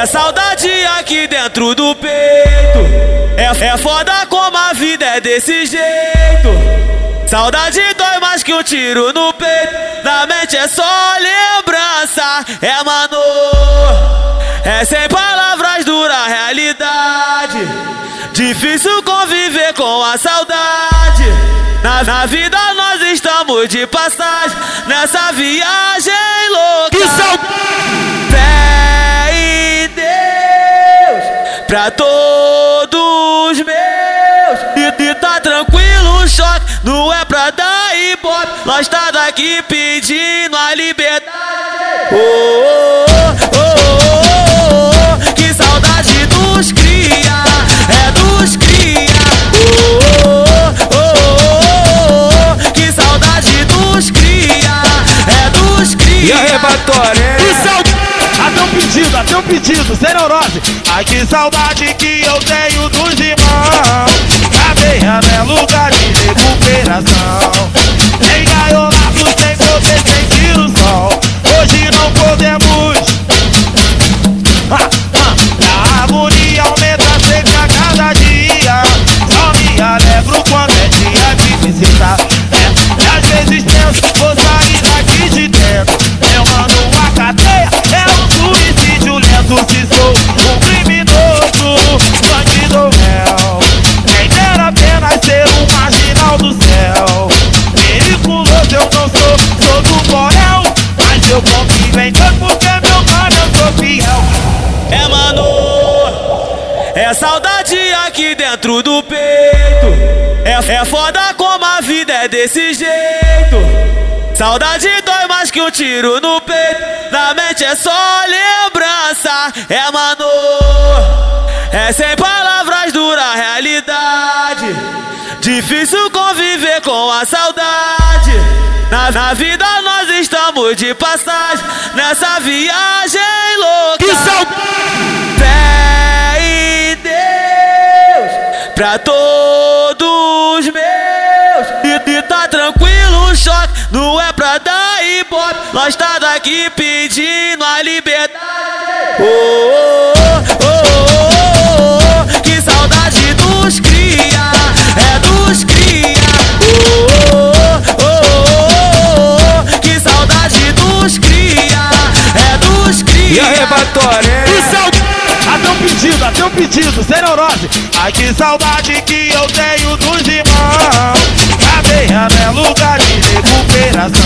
É saudade aqui dentro do peito. É, é foda como a vida é desse jeito. Saudade dói mais que um tiro no peito. Na mente é só lembrança. É mano. É sem palavras dura realidade. Difícil conviver com a saudade. Na, na vida nós estamos de passagem. Nessa viagem louca. Que saudade! Pra todos meus. E, e tá tranquilo o choque, não é pra dar ibope. Nós tá daqui pedindo a liberdade. Oh, oh, um pedido, sem neurose. Ai que saudade que eu tenho dos irmãos. Cadeia é lugar de recuperação. É saudade aqui dentro do peito. É, é foda como a vida é desse jeito. Saudade dói mais que um tiro no peito. Na mente é só lembrança. É mano, é sem palavras dura realidade. Difícil conviver com a saudade. Na, na vida nós estamos de passagem. Nessa viagem pra todos meus. E, e tá tranquilo o choque, não é pra dar ibope. Nós tá daqui pedindo a liberdade. Oh, um pedido, sem neurose. Ai que saudade que eu tenho dos irmãos. Cadeia é lugar de recuperação.